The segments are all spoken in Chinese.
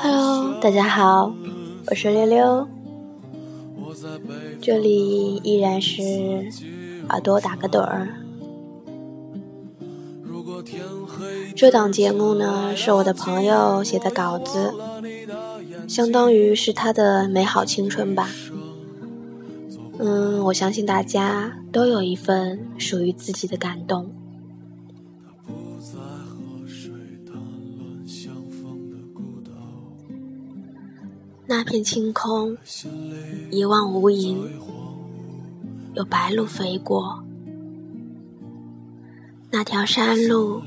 Hello，大家好，我是溜溜，这里依然是耳朵打个盹儿。这档节目呢，是我的朋友写的稿子，相当于是他的美好青春吧。嗯，我相信大家都有一份属于自己的感动。那片青空一望无垠，有白鹭飞过。那条山路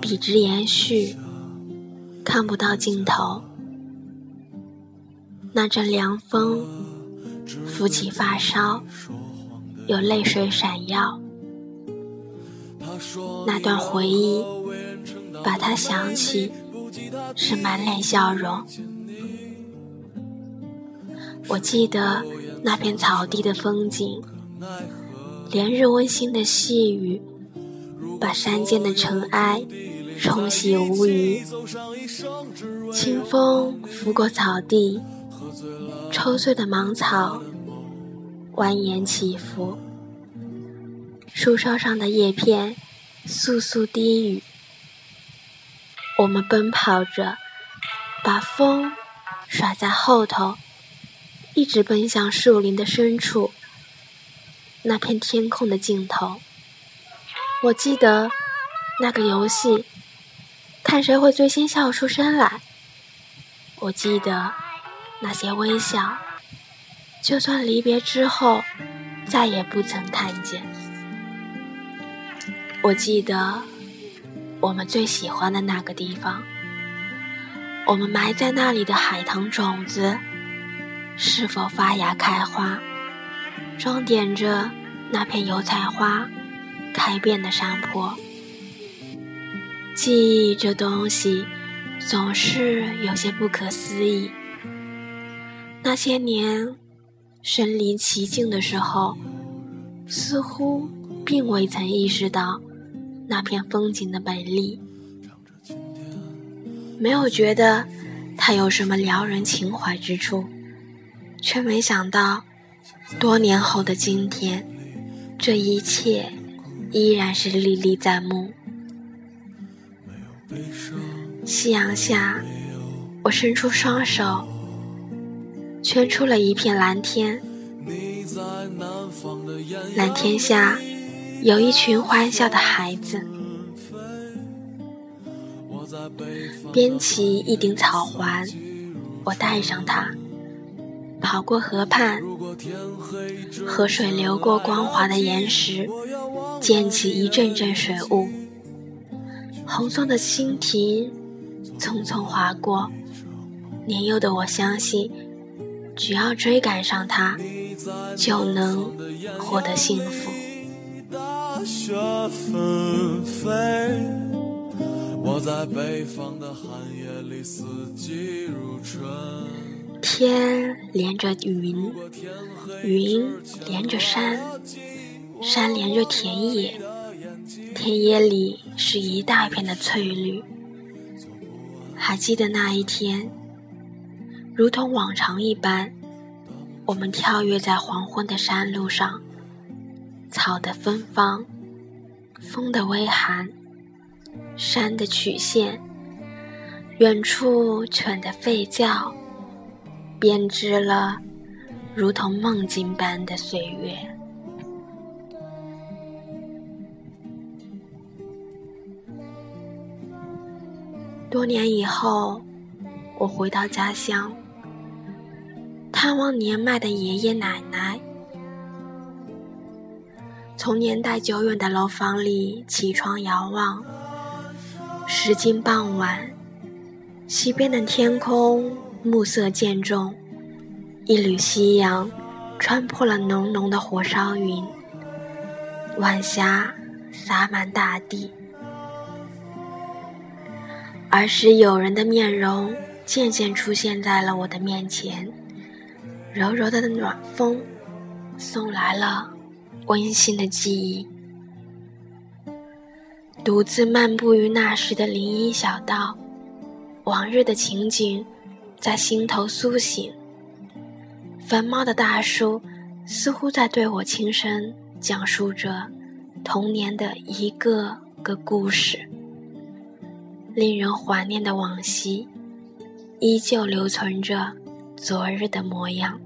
笔直延续，看不到尽头。那阵凉风。拂起发梢，有泪水闪耀。那段回忆，把它想起，是满脸笑容。我记得那片草地的风景，连日温馨的细雨，把山间的尘埃冲洗无余。清风拂过草地。抽穗的芒草蜿蜒起伏，树梢上的叶片簌簌低语。我们奔跑着，把风甩在后头，一直奔向树林的深处，那片天空的尽头。我记得那个游戏，看谁会最先笑出声来。我记得。那些微笑，就算离别之后，再也不曾看见。我记得我们最喜欢的那个地方，我们埋在那里的海棠种子，是否发芽开花，装点着那片油菜花开遍的山坡。记忆这东西，总是有些不可思议。那些年，身临其境的时候，似乎并未曾意识到那片风景的美丽，没有觉得它有什么撩人情怀之处，却没想到，多年后的今天，这一切依然是历历在目。夕阳下，我伸出双手。圈出了一片蓝天，蓝天下有一群欢笑的孩子，编起一顶草环，我戴上它，跑过河畔，河水流过光滑的岩石，溅起一阵阵水雾，红色的蜻蜓匆匆划过，年幼的我相信。只要追赶上它，就能获得幸福。我在北方的寒夜里，四季如春天连着云，云连着山，山连着田野，田野里是一大片的翠绿。还记得那一天？如同往常一般，我们跳跃在黄昏的山路上，草的芬芳，风的微寒，山的曲线，远处犬的吠叫，编织了如同梦境般的岁月。多年以后，我回到家乡。探望年迈的爷爷奶奶，从年代久远的楼房里起床遥望，时近傍晚，西边的天空暮色渐重，一缕夕阳穿破了浓浓的火烧云，晚霞洒满大地，儿时友人的面容渐渐出现在了我的面前。柔柔的暖风，送来了温馨的记忆。独自漫步于那时的林荫小道，往日的情景在心头苏醒。繁茂的大树似乎在对我轻声讲述着童年的一个个故事。令人怀念的往昔，依旧留存着昨日的模样。